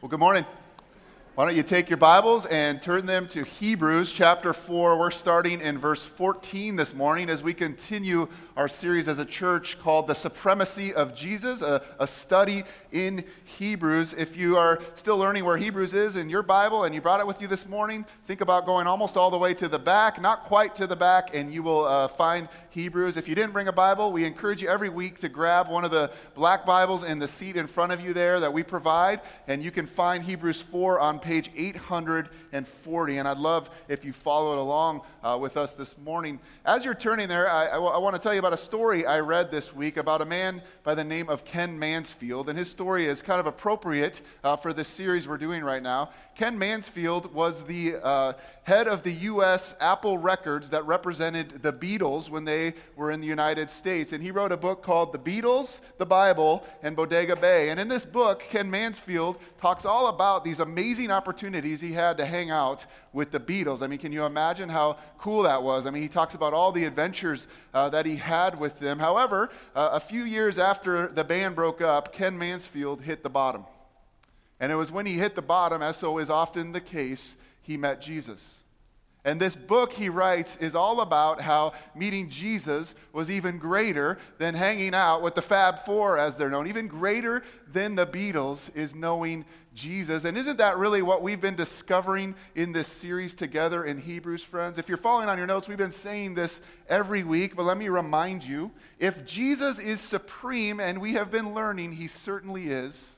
Well, good morning. Why don't you take your Bibles and turn them to Hebrews chapter 4. We're starting in verse 14 this morning as we continue our series as a church called The Supremacy of Jesus, a, a, study in Hebrews. If you are still learning where Hebrews is in your Bible and you brought it with you this morning, think about going almost all the way to the back, not quite to the back, and you will uh, find Hebrews. If you didn't bring a Bible, we encourage you every week to grab one of the black Bibles in the seat in front of you there that we provide, and you can find Hebrews 4 on page 840. And I'd love if you followed along uh, with us this morning. As you're turning there, I, I, w- I want to tell you about a story I read this week about a man by the name of Ken Mansfield. And his story is kind of appropriate uh, for the series we're doing right now. Ken Mansfield was the uh, head of the U.S. Apple Records that represented the Beatles when they were in the United States. And he wrote a book called The Beatles, the Bible, and Bodega Bay. And in this book, Ken Mansfield talks all about these amazing opportunities he had to hang out with the Beatles. I mean, can you imagine how cool that was? I mean, he talks about all the adventures uh, that he had with them. However, uh, a few years after the band broke up, Ken Mansfield hit the bottom. And it was when he hit the bottom, as so is often the case, he met Jesus. And this book he writes is all about how meeting Jesus was even greater than hanging out with the Fab Four, as they're known. Even greater than the Beatles is knowing Jesus. And isn't that really what we've been discovering in this series together in Hebrews, friends? If you're following on your notes, we've been saying this every week, but let me remind you if Jesus is supreme, and we have been learning he certainly is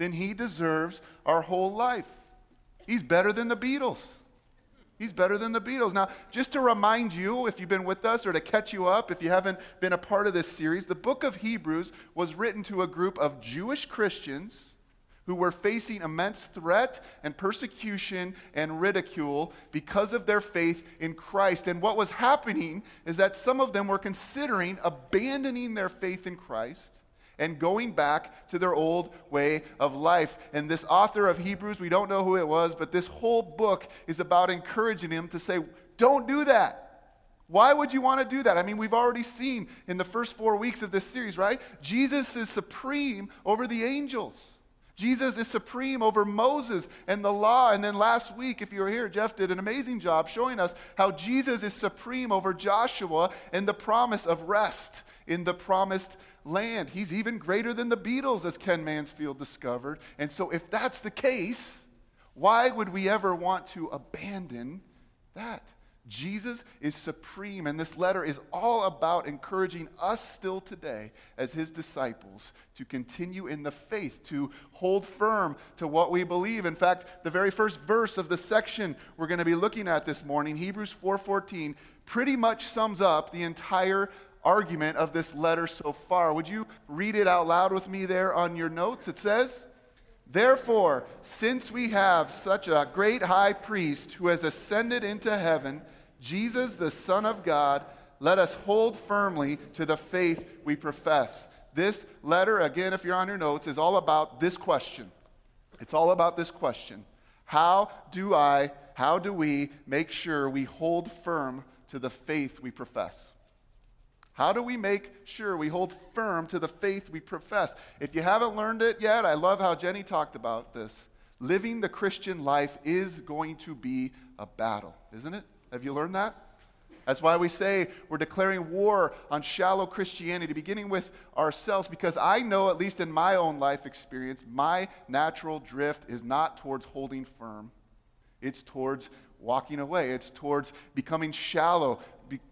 then he deserves our whole life. He's better than the Beatles. He's better than the Beatles. Now, just to remind you, if you've been with us or to catch you up, if you haven't been a part of this series, the book of Hebrews was written to a group of Jewish Christians who were facing immense threat and persecution and ridicule because of their faith in Christ. And what was happening is that some of them were considering abandoning their faith in Christ and going back to their old way of life. And this author of Hebrews, we don't know who it was, but this whole book is about encouraging him to say, don't do that. Why would you want to do that? I mean, we've already seen in the first four weeks of this series, right? Jesus is supreme over the angels. Jesus is supreme over Moses and the law. And then last week, if you were here, Jeff did an amazing job showing us how Jesus is supreme over Joshua and the promise of rest in the promised land. He's even greater than the Beatles, as Ken Mansfield discovered. And so, if that's the case, why would we ever want to abandon that? Jesus is supreme, and this letter is all about encouraging us still today as his disciples to continue in the faith, to hold firm to what we believe. In fact, the very first verse of the section we're going to be looking at this morning, Hebrews 4:14, pretty much sums up the entire argument of this letter so far. Would you read it out loud with me there on your notes? It says, Therefore, since we have such a great high priest who has ascended into heaven, Jesus, the Son of God, let us hold firmly to the faith we profess. This letter, again, if you're on your notes, is all about this question. It's all about this question How do I, how do we make sure we hold firm to the faith we profess? How do we make sure we hold firm to the faith we profess? If you haven't learned it yet, I love how Jenny talked about this. Living the Christian life is going to be a battle, isn't it? Have you learned that? That's why we say we're declaring war on shallow Christianity, beginning with ourselves, because I know, at least in my own life experience, my natural drift is not towards holding firm, it's towards walking away. It's towards becoming shallow,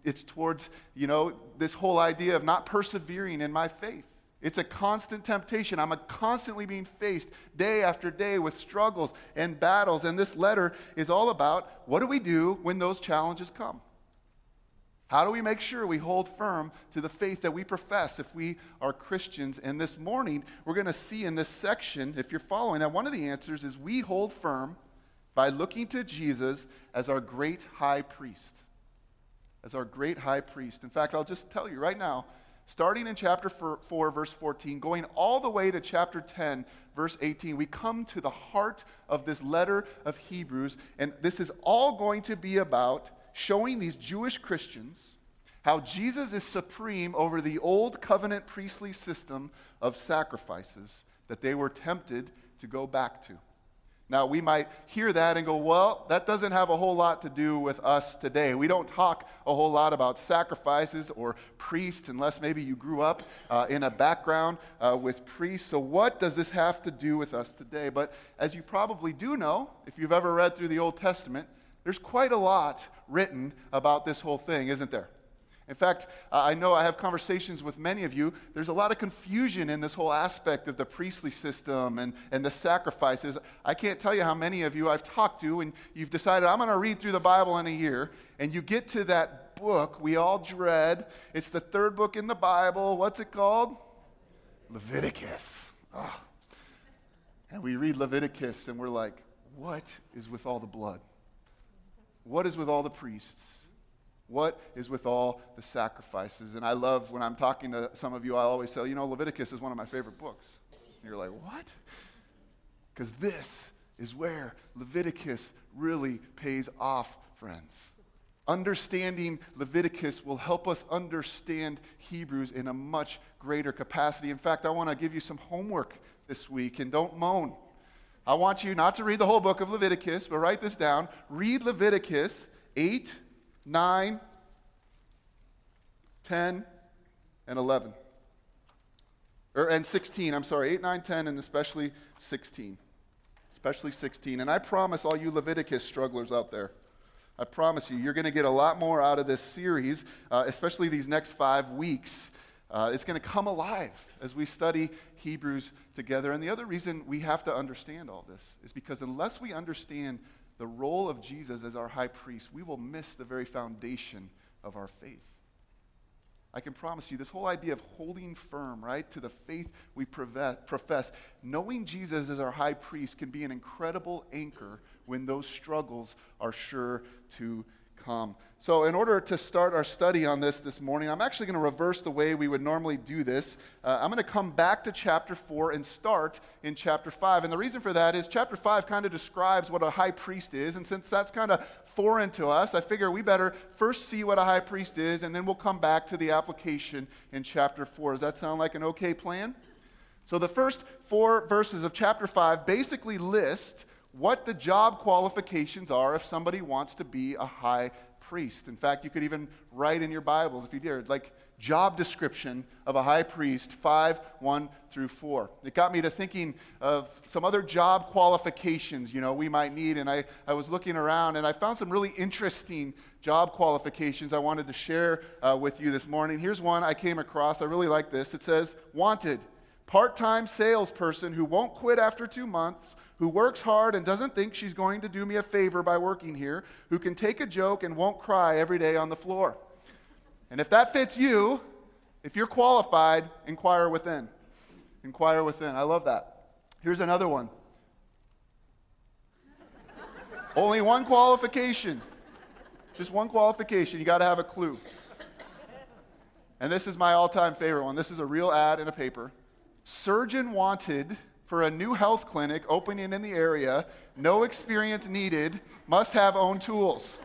it's towards, you know, this whole idea of not persevering in my faith. It's a constant temptation. I'm constantly being faced day after day with struggles and battles. And this letter is all about what do we do when those challenges come? How do we make sure we hold firm to the faith that we profess if we are Christians? And this morning, we're going to see in this section, if you're following, that one of the answers is we hold firm by looking to Jesus as our great high priest as our great high priest. In fact, I'll just tell you right now, starting in chapter 4, verse 14, going all the way to chapter 10, verse 18, we come to the heart of this letter of Hebrews. And this is all going to be about showing these Jewish Christians how Jesus is supreme over the old covenant priestly system of sacrifices that they were tempted to go back to. Now, we might hear that and go, well, that doesn't have a whole lot to do with us today. We don't talk a whole lot about sacrifices or priests unless maybe you grew up uh, in a background uh, with priests. So, what does this have to do with us today? But as you probably do know, if you've ever read through the Old Testament, there's quite a lot written about this whole thing, isn't there? In fact, I know I have conversations with many of you. There's a lot of confusion in this whole aspect of the priestly system and, and the sacrifices. I can't tell you how many of you I've talked to, and you've decided, I'm going to read through the Bible in a year, and you get to that book we all dread. It's the third book in the Bible. What's it called? Leviticus. And we read Leviticus, and we're like, what is with all the blood? What is with all the priests? What is with all the sacrifices? And I love when I'm talking to some of you, I always say, you know, Leviticus is one of my favorite books. And you're like, what? Because this is where Leviticus really pays off, friends. Understanding Leviticus will help us understand Hebrews in a much greater capacity. In fact, I want to give you some homework this week, and don't moan. I want you not to read the whole book of Leviticus, but write this down. Read Leviticus 8 9, 10, and 11. Or, and 16, I'm sorry, 8, 9, 10, and especially 16. Especially 16. And I promise all you Leviticus strugglers out there, I promise you, you're going to get a lot more out of this series, uh, especially these next five weeks. Uh, it's going to come alive as we study Hebrews together. And the other reason we have to understand all this is because unless we understand the role of Jesus as our high priest, we will miss the very foundation of our faith. I can promise you, this whole idea of holding firm, right, to the faith we profess, knowing Jesus as our high priest can be an incredible anchor when those struggles are sure to come. So, in order to start our study on this this morning, I'm actually going to reverse the way we would normally do this. Uh, I'm going to come back to chapter 4 and start in chapter 5. And the reason for that is chapter 5 kind of describes what a high priest is. And since that's kind of foreign to us, I figure we better first see what a high priest is, and then we'll come back to the application in chapter 4. Does that sound like an okay plan? So, the first four verses of chapter 5 basically list what the job qualifications are if somebody wants to be a high priest. In fact, you could even write in your Bibles, if you did, like job description of a high priest, 5, 1 through 4. It got me to thinking of some other job qualifications, you know, we might need. And I, I was looking around and I found some really interesting job qualifications I wanted to share uh, with you this morning. Here's one I came across. I really like this. It says, wanted part time salesperson who won't quit after two months, who works hard and doesn't think she's going to do me a favor by working here, who can take a joke and won't cry every day on the floor. And if that fits you, if you're qualified, inquire within. Inquire within. I love that. Here's another one. Only one qualification. Just one qualification. You got to have a clue. And this is my all time favorite one. This is a real ad in a paper. Surgeon wanted for a new health clinic opening in the area, no experience needed, must have own tools.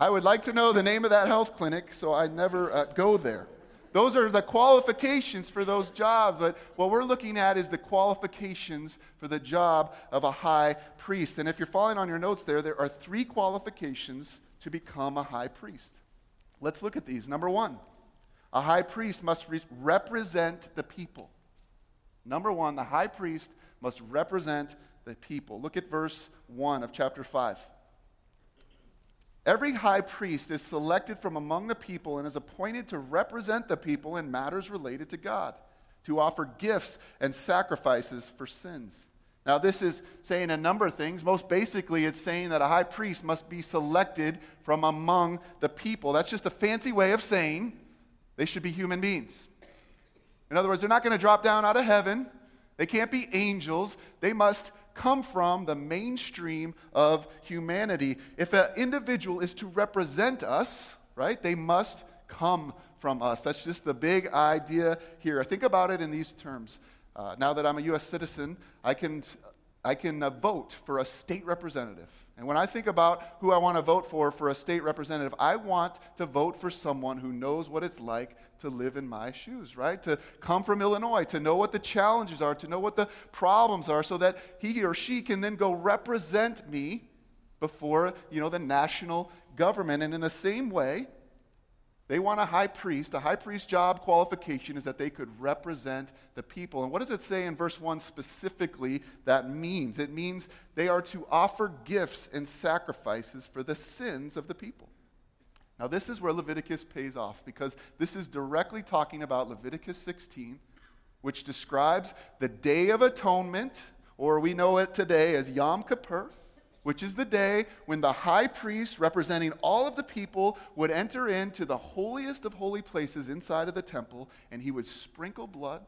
I would like to know the name of that health clinic so I never uh, go there. Those are the qualifications for those jobs, but what we're looking at is the qualifications for the job of a high priest. And if you're following on your notes there, there are three qualifications to become a high priest. Let's look at these. Number one, a high priest must re- represent the people. Number one, the high priest must represent the people. Look at verse 1 of chapter 5. Every high priest is selected from among the people and is appointed to represent the people in matters related to God, to offer gifts and sacrifices for sins. Now, this is saying a number of things. Most basically, it's saying that a high priest must be selected from among the people. That's just a fancy way of saying they should be human beings. In other words, they're not going to drop down out of heaven. They can't be angels. They must come from the mainstream of humanity. If an individual is to represent us, right, they must come from us. That's just the big idea here. Think about it in these terms. Uh, now that I'm a U.S. citizen, I can I can uh, vote for a state representative. And when I think about who I want to vote for for a state representative, I want to vote for someone who knows what it's like to live in my shoes, right? To come from Illinois, to know what the challenges are, to know what the problems are, so that he or she can then go represent me before, you know, the national government. And in the same way, they want a high priest. A high priest job qualification is that they could represent the people. And what does it say in verse 1 specifically that means? It means they are to offer gifts and sacrifices for the sins of the people. Now, this is where Leviticus pays off because this is directly talking about Leviticus 16, which describes the Day of Atonement, or we know it today as Yom Kippur which is the day when the high priest, representing all of the people, would enter into the holiest of holy places inside of the temple, and he would sprinkle blood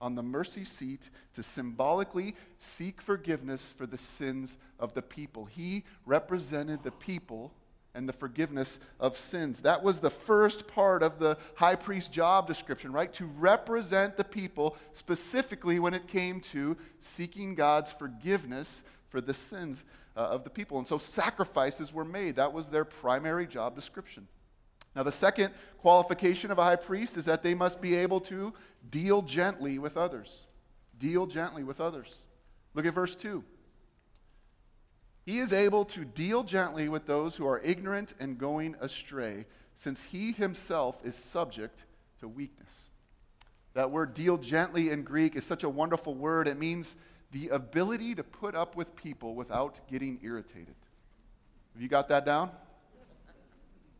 on the mercy seat to symbolically seek forgiveness for the sins of the people. He represented the people and the forgiveness of sins. That was the first part of the high priest job description, right? To represent the people, specifically when it came to seeking God's forgiveness for the sins uh, of the people. And so sacrifices were made. That was their primary job description. Now, the second qualification of a high priest is that they must be able to deal gently with others. Deal gently with others. Look at verse 2. He is able to deal gently with those who are ignorant and going astray, since he himself is subject to weakness. That word deal gently in Greek is such a wonderful word. It means the ability to put up with people without getting irritated. Have you got that down?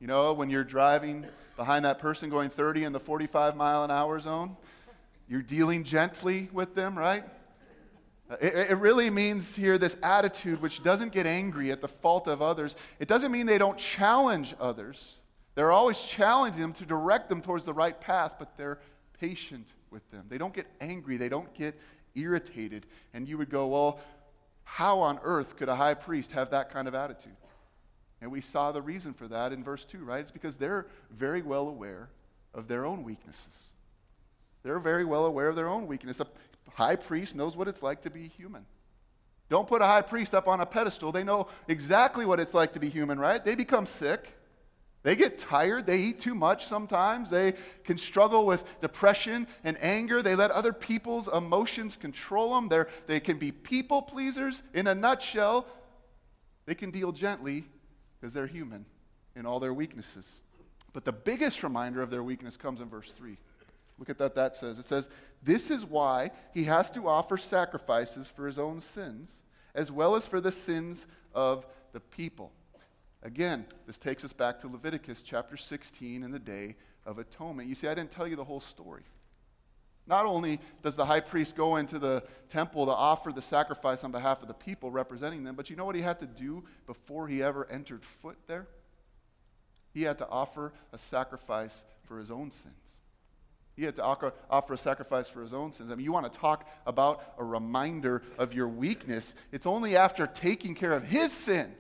You know, when you're driving behind that person going 30 in the 45 mile an hour zone, you're dealing gently with them, right? Uh, it, it, really means here this attitude which doesn't get angry at the fault of others. It doesn't mean they don't challenge others. They're always challenging them to direct them towards the right path, but they're patient with them. They don't get angry. They don't get irritated. And you would go, well, how on earth could a high priest have that kind of attitude? And we saw the reason for that in verse 2, right? It's because they're very well aware of their own weaknesses. They're very well aware of their own weakness. A high priest knows what it's like to be human. Don't put a high priest up on a pedestal. They know exactly what it's like to be human, right? They become sick. They get tired. They eat too much sometimes. They can struggle with depression and anger. They let other people's emotions control them. They're, they can be people pleasers. In a nutshell, they can deal gently because they're human in all their weaknesses. But the biggest reminder of their weakness comes in verse 3. Look at that, that says. It says, This is why he has to offer sacrifices for his own sins, as well as for the sins of the people. Again, this takes us back to Leviticus chapter 16 and the Day of Atonement. You see, I didn't tell you the whole story. Not only does the high priest go into the temple to offer the sacrifice on behalf of the people representing them, but you know what he had to do before he ever entered foot there? He had to offer a sacrifice for his own sins. He had to offer, a sacrifice for his own sins. I mean, you want to talk about a reminder of your weakness. It's only after taking care of his sin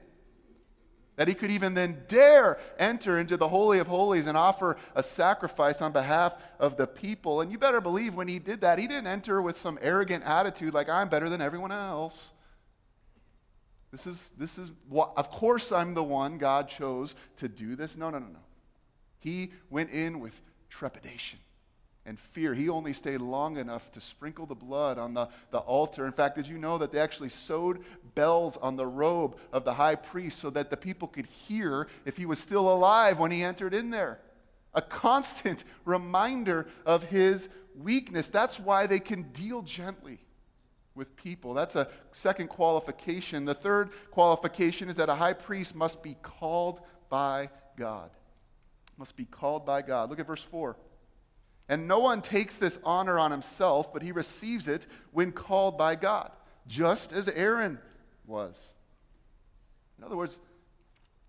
that he could even then dare enter into the Holy of Holies and offer a sacrifice on behalf of the people. And you better believe when he did that, he didn't enter with some arrogant attitude like, I'm better than everyone else. This is, this is what, of course, I'm the one God chose to do this. No, no, no, no. He went in with trepidation and fear. He only stayed long enough to sprinkle the blood on the, the altar. In fact, did you know that they actually sewed bells on the robe of the high priest so that the people could hear if he was still alive when he entered in there? A constant reminder of his weakness. That's why they can deal gently with people. That's a second qualification. The third qualification is that a high priest must be called by God. Must be called by God. Look at verse 4. And no one takes this honor on himself, but he receives it when called by God, just as Aaron was. In other words,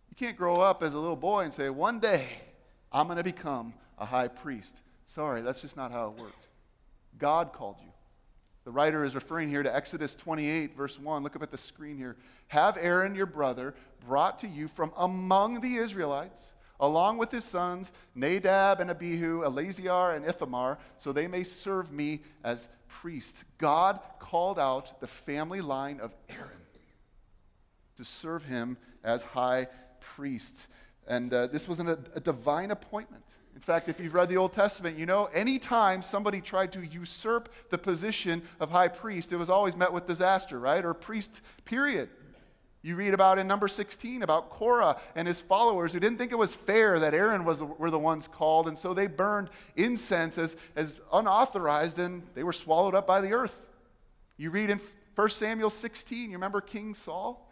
you can't grow up as a little boy and say, one day I'm going to become a high priest. Sorry, that's just not how it worked. God called you. The writer is referring here to Exodus 28, verse 1. Look up at the screen here. Have Aaron, your brother, brought to you from among the Israelites along with his sons, Nadab and Abihu, Eleazar and Ithamar, so they may serve me as priests. God called out the family line of Aaron to serve him as high priest. And uh, this was an, a divine appointment. In fact, if you've read the Old Testament, you know anytime somebody tried to usurp the position of high priest, it was always met with disaster, right? Or priest, period. You read about in number 16 about Korah and his followers who didn't think it was fair that Aaron was, were the ones called, and so they burned incense as, as unauthorized and they were swallowed up by the earth. You read in 1 Samuel 16, you remember King Saul?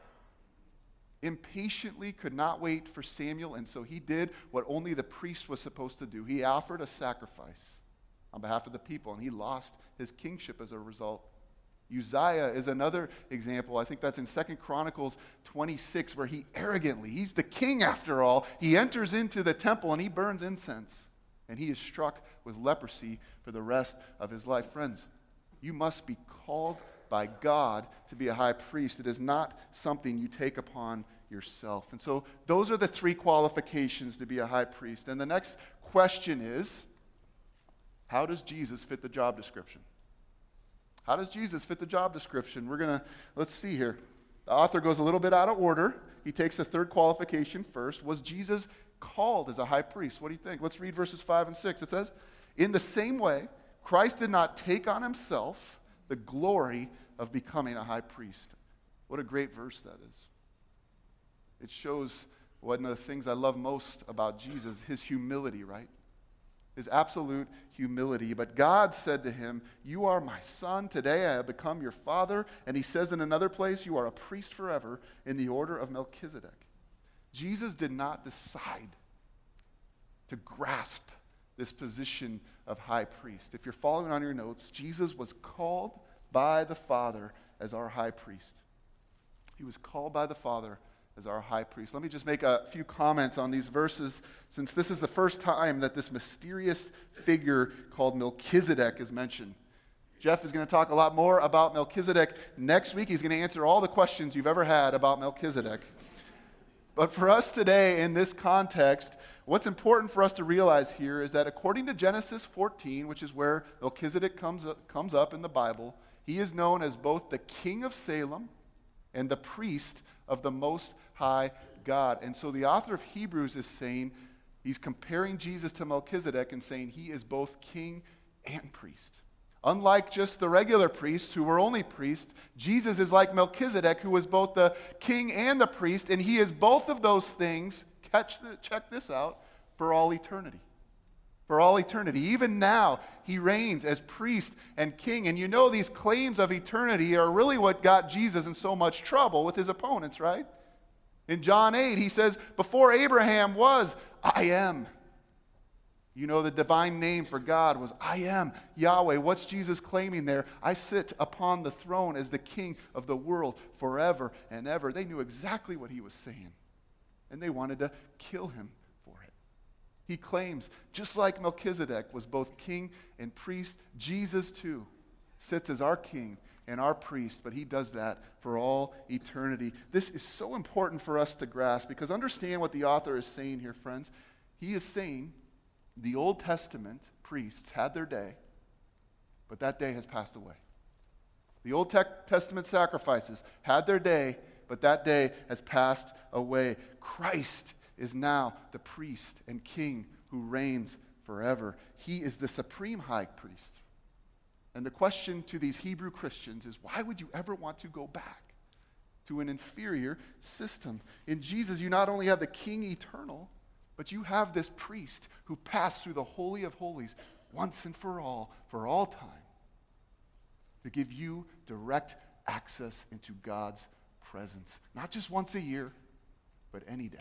Impatiently could not wait for Samuel, and so he did what only the priest was supposed to do. He offered a sacrifice on behalf of the people, and he lost his kingship as a result. Uzziah is another example. I think that's in Second Chronicles 26, where he arrogantly, he's the king after all, he enters into the temple and he burns incense. And he is struck with leprosy for the rest of his life. Friends, you must be called by God to be a high priest. It is not something you take upon yourself. And so those are the three qualifications to be a high priest. And the next question is how does Jesus fit the job description? How does Jesus fit the job description? We're going to, let's see here. The author goes a little bit out of order. He takes the third qualification first. Was Jesus called as a high priest? What do you think? Let's read verses 5 and 6. It says, In the same way, Christ did not take on himself the glory of becoming a high priest. What a great verse that is. It shows one of the things I love most about Jesus, his humility, right? Is absolute humility. But God said to him, You are my son. Today I have become your father. And he says in another place, You are a priest forever in the order of Melchizedek. Jesus did not decide to grasp this position of high priest. If you're following on your notes, Jesus was called by the Father as our high priest. He was called by the Father as our high priest. Let me just make a few comments on these verses since this is the first time that this mysterious figure called Melchizedek is mentioned. Jeff is going to talk a lot more about Melchizedek next week. He's going to answer all the questions you've ever had about Melchizedek. But for us today, in this context, what's important for us to realize here is that according to Genesis 14, which is where Melchizedek comes up, comes up in the Bible, he is known as both the king of Salem and the priest of the Most High God. And so the author of Hebrews is saying, he's comparing Jesus to Melchizedek and saying he is both king and priest. Unlike just the regular priests who were only priests, Jesus is like Melchizedek, who was both the king and the priest, and he is both of those things. Catch the, check this out for all eternity. For all eternity. Even now, he reigns as priest and king. And you know, these claims of eternity are really what got Jesus in so much trouble with his opponents, right? In John 8, he says, Before Abraham was, I am. You know, the divine name for God was, I am Yahweh. What's Jesus claiming there? I sit upon the throne as the king of the world forever and ever. They knew exactly what he was saying, and they wanted to kill him for it. He claims, just like Melchizedek was both king and priest, Jesus too sits as our king and our priest, but he does that for all eternity. This is so important for us to grasp because understand what the author is saying here, friends. He is saying the Old Testament priests had their day, but that day has passed away. The Old Testament sacrifices had their day, but that day has passed away. Christ is now the priest and king who reigns forever. He is the supreme high priest. And the question to these Hebrew Christians is why would you ever want to go back to an inferior system? In Jesus, you not only have the King eternal, but you have this priest who passed through the Holy of Holies once and for all, for all time, to give you direct access into God's presence. Not just once a year, but any day.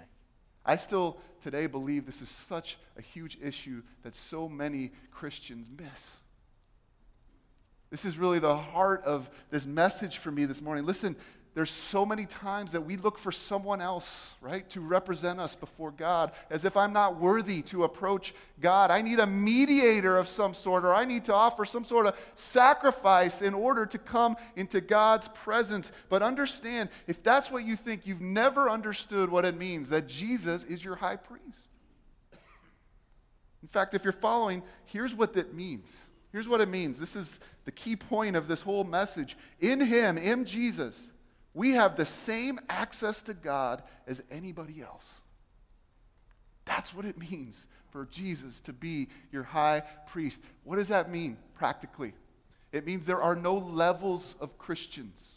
I still today believe this is such a huge issue that so many Christians miss. This is really the heart of this message for me this morning. Listen, there's so many times that we look for someone else, right, to represent us before God, as if I'm not worthy to approach God. I need a mediator of some sort, or I need to offer some sort of sacrifice in order to come into God's presence. But understand, if that's what you think, you've never understood what it means that Jesus is your high priest. In fact, if you're following, here's what that means. Here's what it means. This is the key point of this whole message. In Him, in Jesus, we have the same access to God as anybody else. That's what it means for Jesus to be your high priest. What does that mean practically? It means there are no levels of Christians.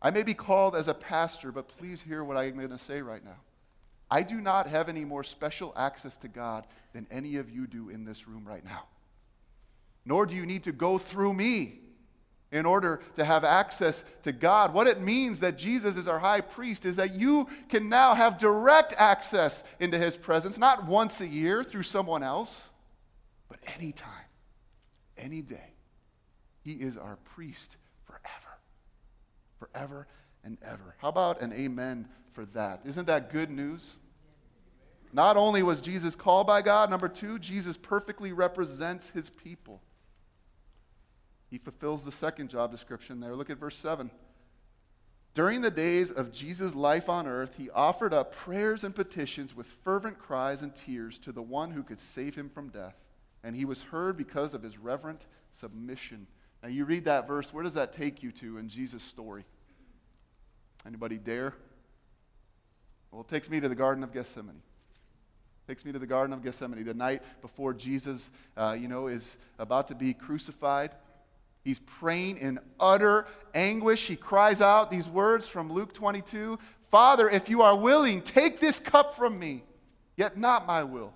I may be called as a pastor, but please hear what I'm going to say right now. I do not have any more special access to God than any of you do in this room right now. Nor do you need to go through me in order to have access to God. What it means that Jesus is our high priest is that you can now have direct access into his presence, not once a year through someone else, but anytime, any day. He is our priest forever, forever and ever. How about an amen for that? Isn't that good news? Not only was Jesus called by God, number two, Jesus perfectly represents his people. He fulfills the second job description there. Look at verse 7. During the days of Jesus' life on earth, he offered up prayers and petitions with fervent cries and tears to the one who could save him from death. And he was heard because of his reverent submission. Now you read that verse, where does that take you to in Jesus' story? Anybody dare? Well, it takes me to the Garden of Gethsemane. Takes me to the Garden of Gethsemane, the night before Jesus, uh, you know, is about to be crucified. He's praying in utter anguish. He cries out these words from Luke 22 Father, if you are willing, take this cup from me, yet not my will.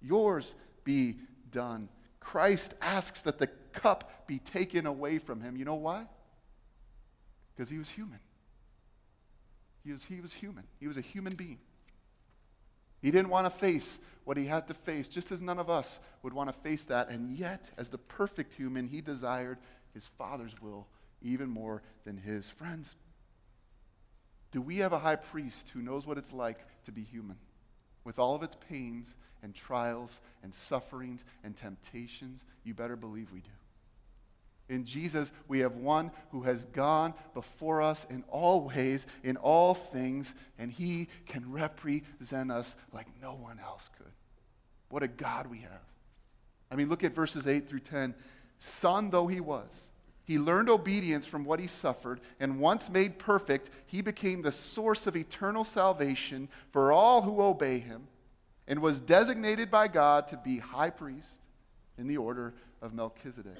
Yours be done. Christ asks that the cup be taken away from him. You know why? Because he was human. He was, he was human. He was a human being. He didn't want to face what he had to face, just as none of us would want to face that. And yet, as the perfect human, he desired his Father's will even more than his friends. Do we have a high priest who knows what it's like to be human? With all of its pains and trials and sufferings and temptations, you better believe we do. In Jesus, we have one who has gone before us in all ways, in all things, and he can represent us like no one else could. What a God we have. I mean, look at verses 8 through 10. Son though he was, he learned obedience from what he suffered, and once made perfect, he became the source of eternal salvation for all who obey him, and was designated by God to be high priest in the order of Melchizedek.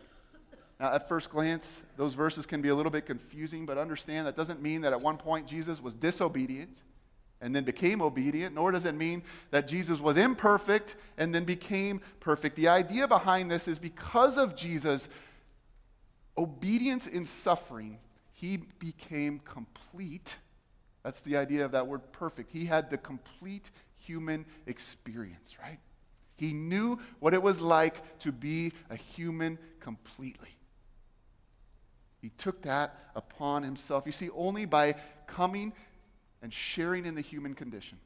Now, at first glance, those verses can be a little bit confusing, but understand that doesn't mean that at one point Jesus was disobedient and then became obedient, nor does it mean that Jesus was imperfect and then became perfect. The idea behind this is because of Jesus' obedience in suffering, he became complete. That's the idea of that word perfect. He had the complete human experience, right? He knew what it was like to be a human completely. He took that upon himself. You see, only by coming and sharing in the human condition,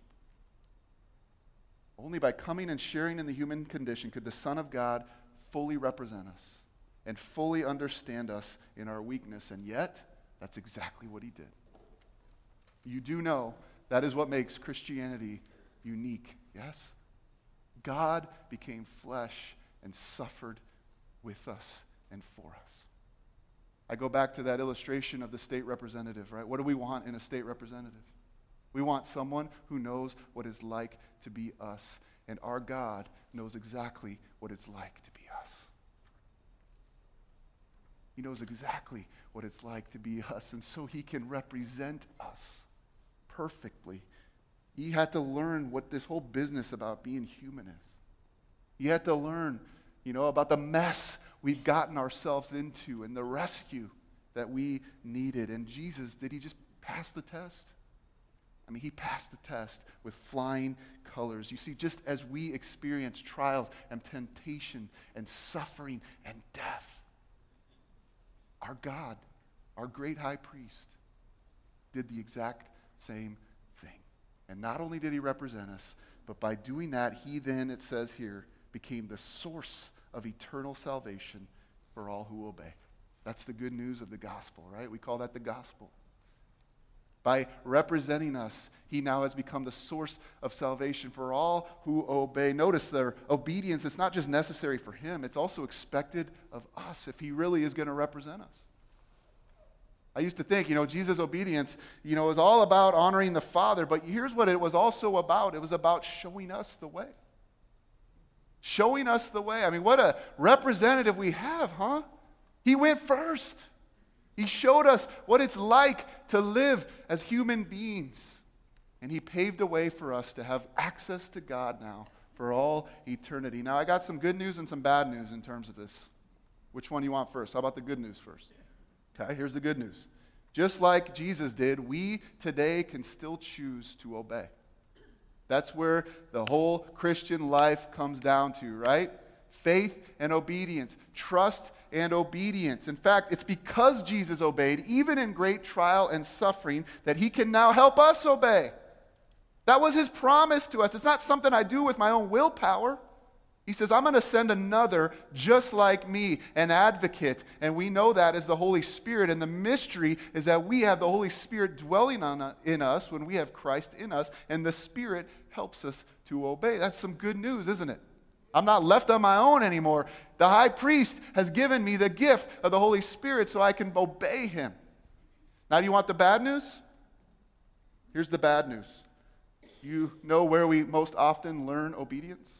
only by coming and sharing in the human condition could the Son of God fully represent us and fully understand us in our weakness. And yet, that's exactly what he did. You do know that is what makes Christianity unique, yes? God became flesh and suffered with us and for us. I go back to that illustration of the state representative, right? What do we want in a state representative? We want someone who knows what it's like to be us. And our God knows exactly what it's like to be us. He knows exactly what it's like to be us. And so he can represent us perfectly. He had to learn what this whole business about being human is. He had to learn, you know, about the mess we've gotten ourselves into and the rescue that we needed. And Jesus, did he just pass the test? I mean, he passed the test with flying colors. You see, just as we experience trials and temptation and suffering and death, our God, our great high priest, did the exact same thing. And not only did he represent us, but by doing that, he then, it says here, became the source of eternal salvation for all who obey. That's the good news of the gospel, right? We call that the gospel. By representing us, he now has become the source of salvation for all who obey. Notice their obedience is not just necessary for him, it's also expected of us if he really is going to represent us. I used to think, you know, Jesus' obedience, you know, was all about honoring the Father, but here's what it was also about it was about showing us the way. Showing us the way. I mean, what a representative we have, huh? He went first. He showed us what it's like to live as human beings. And He paved a way for us to have access to God now for all eternity. Now, I got some good news and some bad news in terms of this. Which one do you want first? How about the good news first? Okay, here's the good news. Just like Jesus did, we today can still choose to obey. That's where the whole Christian life comes down to, right? Faith and obedience, trust and obedience. In fact, it's because Jesus obeyed, even in great trial and suffering, that he can now help us obey. That was his promise to us. It's not something I do with my own willpower. He says, I'm going to send another just like me, an advocate. And we know that as the Holy Spirit. And the mystery is that we have the Holy Spirit dwelling on, uh, in us when we have Christ in us. And the Spirit helps us to obey. That's some good news, isn't it? I'm not left on my own anymore. The high priest has given me the gift of the Holy Spirit so I can obey him. Now, do you want the bad news? Here's the bad news. You know where we most often learn obedience?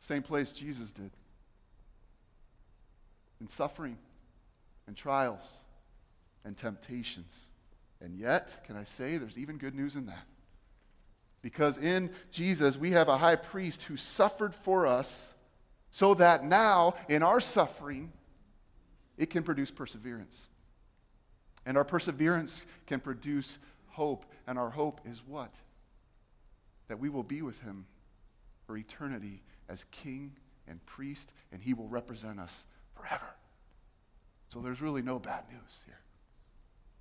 Same place Jesus did. In suffering and trials and temptations. And yet, can I say, there's even good news in that. Because in Jesus, we have a high priest who suffered for us so that now, in our suffering, it can produce perseverance. And our perseverance can produce hope. And our hope is what? That we will be with him for eternity as king and priest, and he will represent us forever. So there's really no bad news here.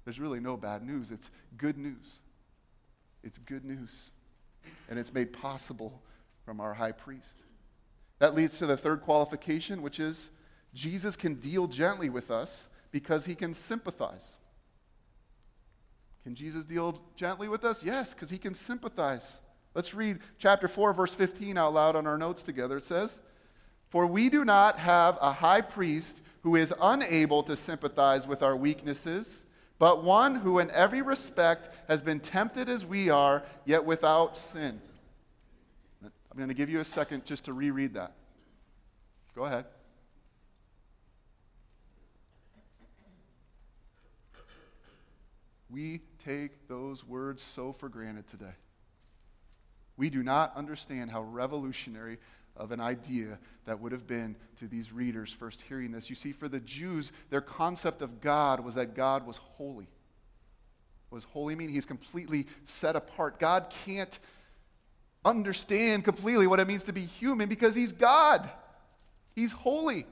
There's really no bad news. It's good news. It's good news. And it's made possible from our high priest. That leads to the third qualification, which is Jesus can deal gently with us because he can sympathize. Can Jesus deal gently with us? Yes, because he can sympathize. Let's read chapter 4, verse 15 out loud on our notes together. It says, For we do not have a high priest who is unable to sympathize with our weaknesses, but one who in every respect has been tempted as we are, yet without sin. I'm going to give you a second just to reread that. Go ahead. We take those words so for granted today. We do not understand how revolutionary of an idea that would have been to these readers first hearing this. You see, for the Jews, their concept of God was that God was holy. What does holy mean? He's completely set apart. God can't understand completely what it means to be human because he's God. He's holy.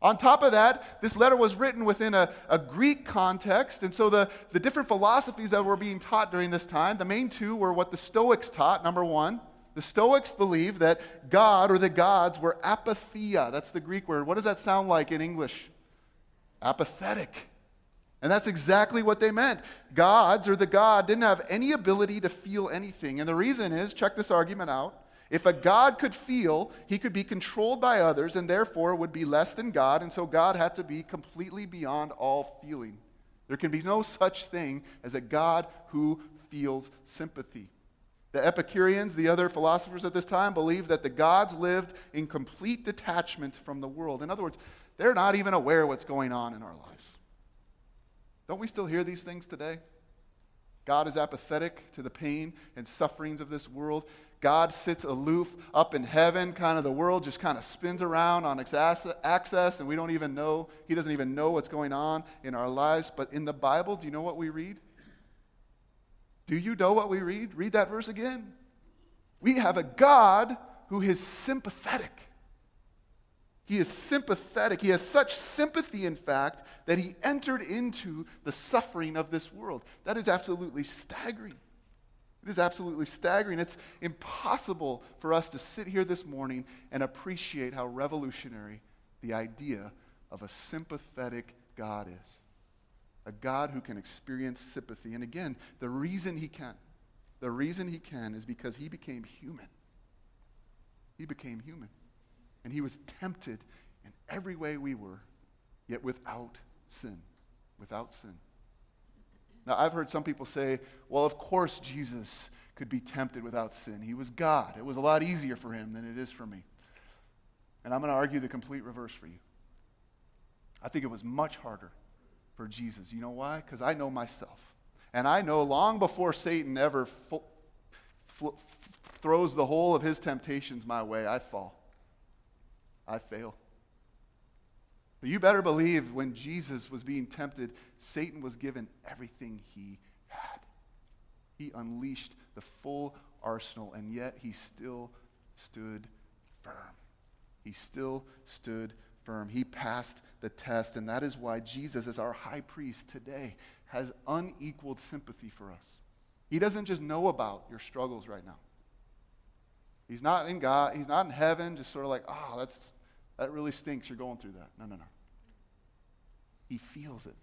On top of that, this letter was written within a, a, Greek context, and so the, the different philosophies that were being taught during this time, the main two were what the Stoics taught, number one. The Stoics believed that God or the gods were apatheia. That's the Greek word. What does that sound like in English? Apathetic. And that's exactly what they meant. Gods or the God didn't have any ability to feel anything. And the reason is check this argument out if a God could feel, he could be controlled by others and therefore would be less than God, and so God had to be completely beyond all feeling. There can be no such thing as a God who feels sympathy. The Epicureans, the other philosophers at this time, believed that the gods lived in complete detachment from the world. In other words, they're not even aware what's going on in our lives. Don't we still hear these things today? God is apathetic to the pain and sufferings of this world. God sits aloof up in heaven, kind of the world just kind of spins around on access, and we don't even know, He doesn't even know what's going on in our lives. But in the Bible, do you know what we read? Do you know what we read? Read that verse again. We have a God who is sympathetic. He is sympathetic. He has such sympathy, in fact, that he entered into the suffering of this world. That is absolutely staggering. It is absolutely staggering. It's impossible for us to sit here this morning and appreciate how revolutionary the idea of a sympathetic God is. A God who can experience sympathy. And again, the reason he can, the reason he can is because he became human. He became human. And he was tempted in every way we were, yet without sin. Without sin. Now, I've heard some people say, well, of course Jesus could be tempted without sin. He was God. It was a lot easier for him than it is for me. And I'm going to argue the complete reverse for you. I think it was much harder for Jesus. You know why? Because I know myself. And I know long before Satan ever fo- throws the whole of his temptations my way, I fall. I fail. But you better believe when Jesus was being tempted, Satan was given everything he had. He unleashed the full arsenal, and yet he still stood firm. He still stood firm. He passed the test, and that is why Jesus, as our high priest today, has unequaled sympathy for us. He doesn't just know about your struggles right now. He's not in God, he's not in heaven, just sort of like, oh, that's that really stinks. You're going through that. No, no, no. He feels it.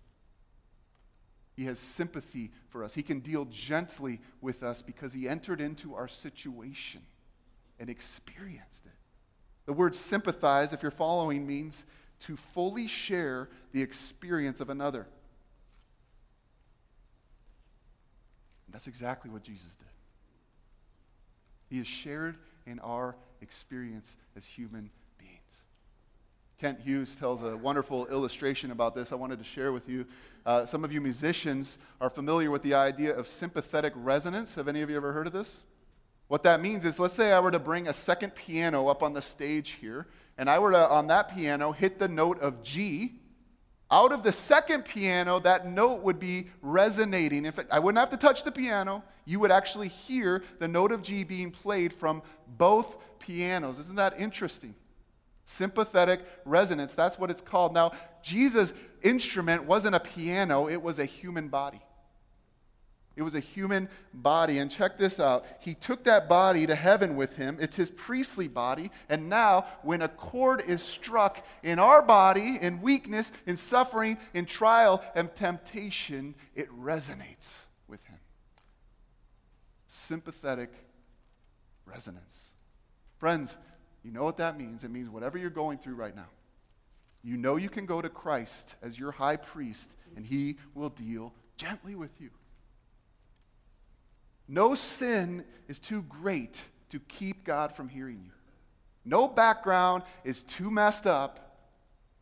He has sympathy for us. He can deal gently with us because he entered into our situation and experienced it. The word sympathize, if you're following, means to fully share the experience of another. That's exactly what Jesus did. He has shared in our experience as human beings. Kent Hughes tells a wonderful illustration about this I wanted to share with you. Uh, some of you musicians are familiar with the idea of sympathetic resonance. Have any of you ever heard of this? What that means is, let's say I were to bring a second piano up on the stage here, and I were to, on that piano, hit the note of G. Out of the second piano, that note would be resonating. In fact, I wouldn't have to touch the piano. You would actually hear the note of G being played from both pianos. Isn't that interesting? Sympathetic resonance, that's what it's called. Now, Jesus' instrument wasn't a piano, it was a human body. It was a human body. And check this out. He took that body to heaven with him. It's his priestly body. And now, when a chord is struck in our body, in weakness, in suffering, in trial, and temptation, it resonates with him. Sympathetic resonance. Friends, you know what that means? It means whatever you're going through right now, you know you can go to Christ as your high priest, and he will deal gently with you. No sin is too great to keep God from hearing you. No background is too messed up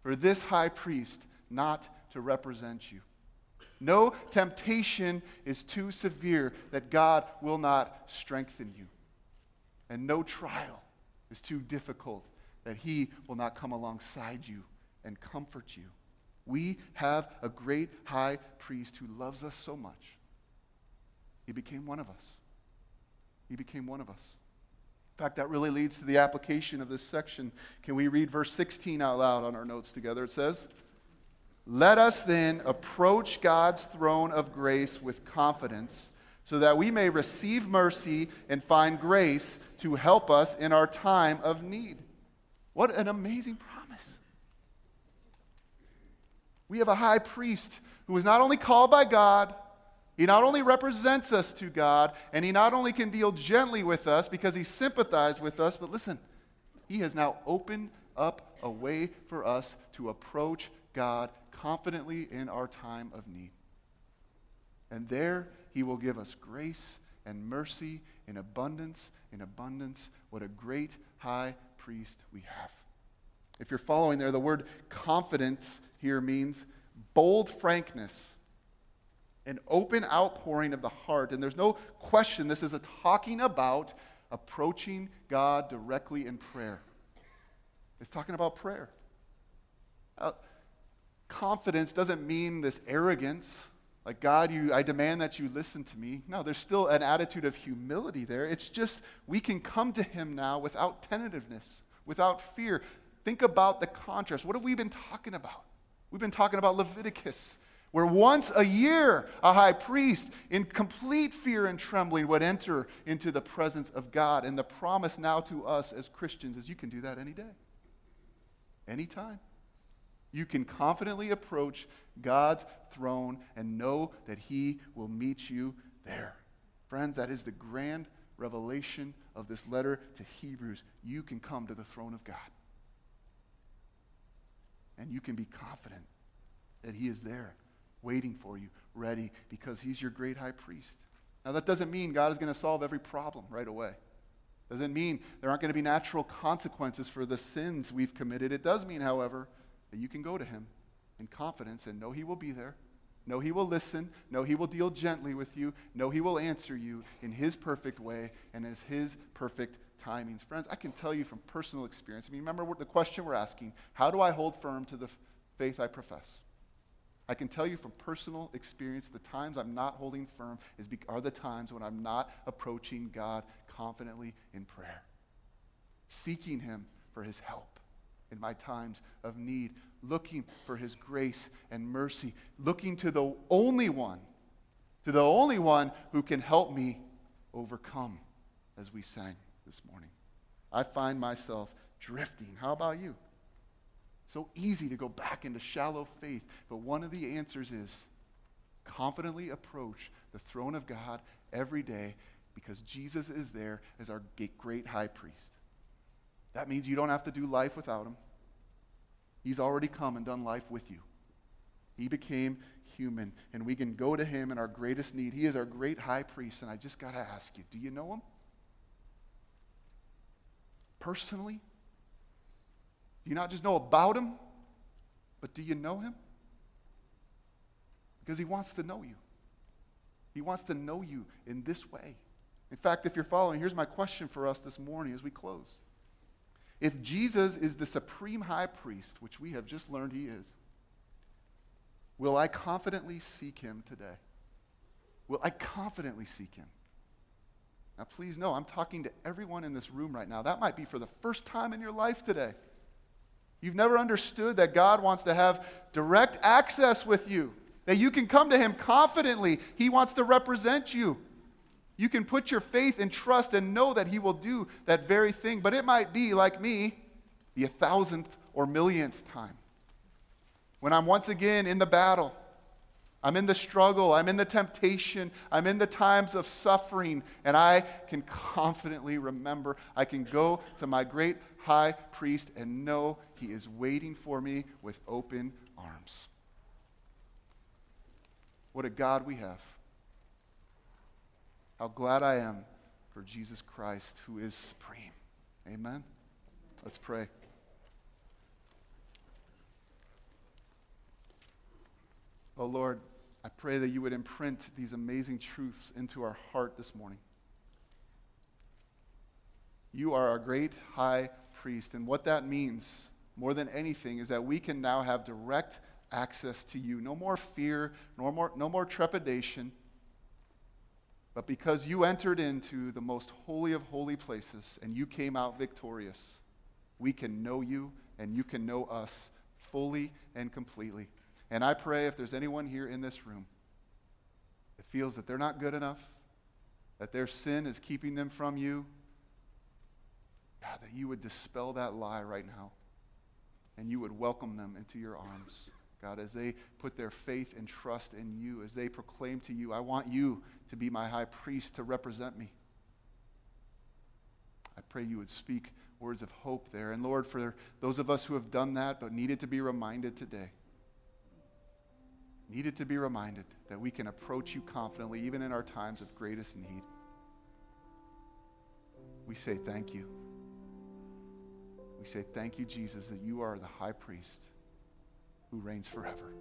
for this high priest not to represent you. No temptation is too severe that God will not strengthen you. And no trial is too difficult, that He will not come alongside you and comfort you. We have a great high priest who loves us so much. He became one of us. He became one of us. In fact, that really leads to the application of this section. Can we read verse 16 out loud on our notes together? It says, Let us then approach God's throne of grace with confidence so that we may receive mercy and find grace to help us in our time of need. What an amazing promise. We have a high priest who is not only called by God, he not only represents us to God, and he not only can deal gently with us because he sympathized with us, but listen, he has now opened up a way for us to approach God confidently in our time of need. And there he will give us grace and mercy in abundance, in abundance. What a great high priest we have. If you're following there, the word confidence here means bold frankness, an open outpouring of the heart. And there's no question this is a talking about approaching God directly in prayer. It's talking about prayer. Uh, confidence doesn't mean this arrogance like, God, you, I demand that you listen to me. No, there's still an attitude of humility there. It's just we can come to Him now without tentativeness, without fear. Think about the contrast. What have we been talking about? We've been talking about Leviticus, where once a year a high priest, in complete fear and trembling, would enter into the presence of God. And the promise now to us as Christians is you can do that any day, anytime. You can confidently approach God's throne and know that he will meet you there. Friends, that is the grand revelation of this letter to Hebrews. You can come to the throne of God. And you can be confident that he is there waiting for you, ready, because he's your great high priest. Now, that doesn't mean God is going to solve every problem right away. Doesn't mean there aren't going to be natural consequences for the sins we've committed. It does mean, however, that you can go to him in confidence and know he will be there. Know he will listen. Know he will deal gently with you. Know he will answer you in his perfect way and as his perfect timings. Friends, I can tell you from personal experience. I mean, remember the question we're asking how do I hold firm to the faith I profess? I can tell you from personal experience the times I'm not holding firm is be- are the times when I'm not approaching God confidently in prayer, seeking Him for His help in my times of need, looking for His grace and mercy, looking to the only one, to the only one who can help me overcome, as we sang this morning. I find myself drifting. How about you? So easy to go back into shallow faith, but one of the answers is confidently approach the throne of God every day because Jesus is there as our great high priest. That means you don't have to do life without him. He's already come and done life with you. He became human, and we can go to him in our greatest need. He is our great high priest, and I just got to ask you do you know him? Personally? Do you not just know about him, but do you know him? Because he wants to know you. He wants to know you in this way. In fact, if you're following, here's my question for us this morning as we close. If Jesus is the supreme high priest, which we have just learned he is, will I confidently seek him today? Will I confidently seek him? Now, please know, I'm talking to everyone in this room right now. That might be for the first time in your life today. You've never understood that God wants to have direct access with you, that you can come to Him confidently. He wants to represent you. You can put your faith and trust and know that He will do that very thing, but it might be like me, the thousandth or millionth time. When I'm once again in the battle, I'm in the struggle, I'm in the temptation, I'm in the times of suffering, and I can confidently remember I can go to my great high priest and know he is waiting for me with open arms. What a God we have. How glad I am for Jesus Christ, who is supreme. Amen. Let's pray. Oh Lord, I pray that you would imprint these amazing truths into our heart this morning. You are our great high priest. And what that means, more than anything, is that we can now have direct access to you. No more fear, no more, no more trepidation. But because you entered into the most holy of holy places and you came out victorious, we can know you and you can know us fully and completely. And I pray if there's anyone here in this room that feels that they're not good enough, that their sin is keeping them from you, God, that you would dispel that lie right now and you would welcome them into your arms. God, as they put their faith and trust in you, as they proclaim to you, I want you to be my high priest, to represent me. I pray you would speak words of hope there. And Lord, for those of us who have done that but needed to be reminded today, needed to be reminded that we can approach you confidently even in our times of greatest need. We say thank you. We say, Thank you, Jesus, that you are the high priest who reigns forever.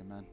Amen.